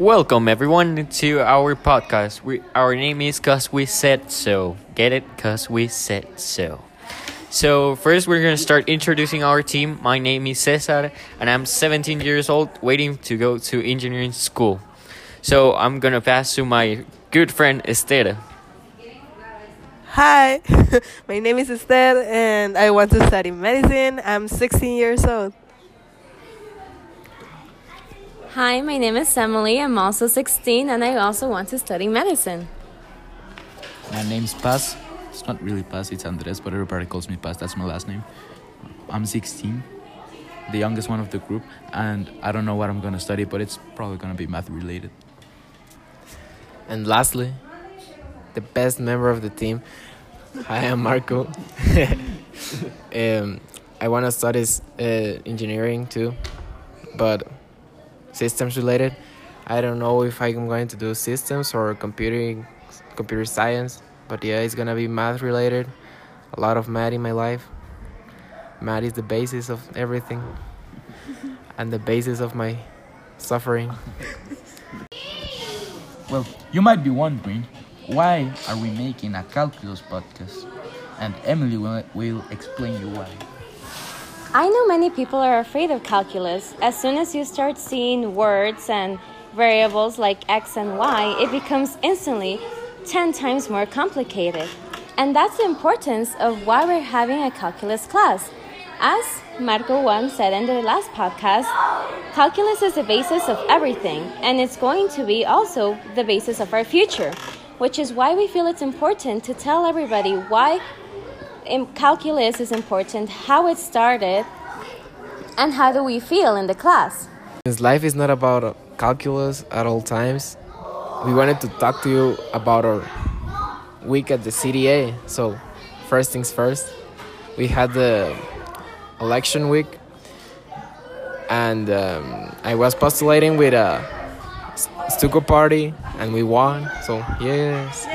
Welcome everyone to our podcast. We, our name is Cause We Said So. Get it? Cause We Said So. So first we're gonna start introducing our team. My name is Cesar and I'm 17 years old waiting to go to engineering school. So I'm gonna pass to my good friend Esther. Hi, my name is Esther and I want to study medicine. I'm 16 years old. Hi, my name is Emily. I'm also 16 and I also want to study medicine. My name's Paz. It's not really Paz, it's Andres, but everybody calls me Paz. That's my last name. I'm 16, the youngest one of the group, and I don't know what I'm gonna study, but it's probably gonna be math related. And lastly, the best member of the team. Hi, I'm Marco. um, I want to study uh, engineering too, but systems related. I don't know if I'm going to do systems or computing, computer science, but yeah, it's gonna be math related. A lot of math in my life. Math is the basis of everything, and the basis of my suffering. Well, you might be wondering why are we making a calculus podcast? And Emily will, will explain you why. I know many people are afraid of calculus. As soon as you start seeing words and variables like x and y, it becomes instantly 10 times more complicated. And that's the importance of why we're having a calculus class. As Marco once said in the last podcast, calculus is the basis of everything, and it's going to be also the basis of our future, which is why we feel it's important to tell everybody why calculus is important, how it started, and how do we feel in the class. Since life is not about calculus at all times, we wanted to talk to you about our week at the CDA. So, first things first, we had the election week, and um, I was postulating with a Stuco party, and we won. So, yes.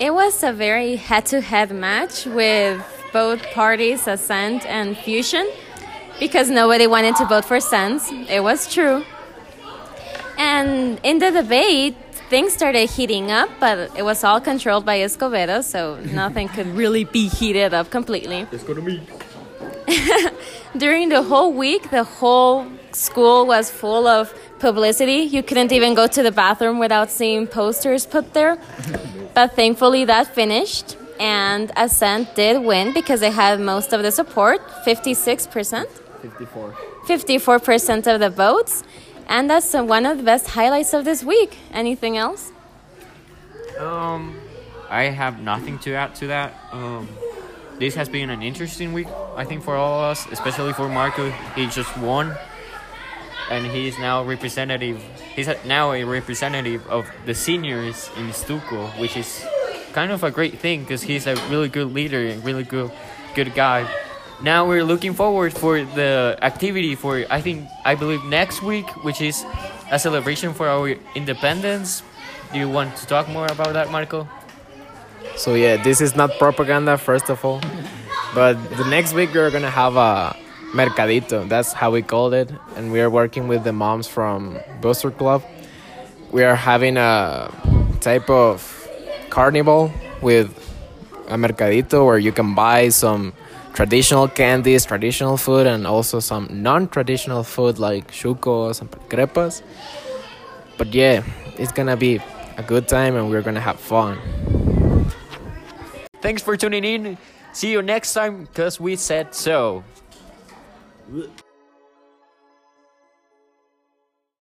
It was a very head to head match with both parties, Ascent and Fusion, because nobody wanted to vote for Sense. It was true. And in the debate, things started heating up, but it was all controlled by Escobedo, so nothing could really be heated up completely. During the whole week, the whole school was full of publicity. You couldn't even go to the bathroom without seeing posters put there. But thankfully, that finished, and Ascent did win because they had most of the support 56%. 54. 54% of the votes. And that's one of the best highlights of this week. Anything else? Um, I have nothing to add to that. Um, this has been an interesting week, I think, for all of us, especially for Marco. He just won, and he's now representative. He's now a representative of the seniors in Stuco, which is kind of a great thing because he's a really good leader and really good, good guy. Now we're looking forward for the activity for I think I believe next week, which is a celebration for our independence. Do you want to talk more about that, Marco? So yeah, this is not propaganda, first of all, but the next week we're gonna have a mercadito. That's how we called it, and we are working with the moms from Booster Club. We are having a type of carnival with a mercadito where you can buy some traditional candies, traditional food, and also some non-traditional food like chucos and crepas. But yeah, it's gonna be a good time, and we're gonna have fun. Thanks for tuning in. See you next time, because we said so. Blech.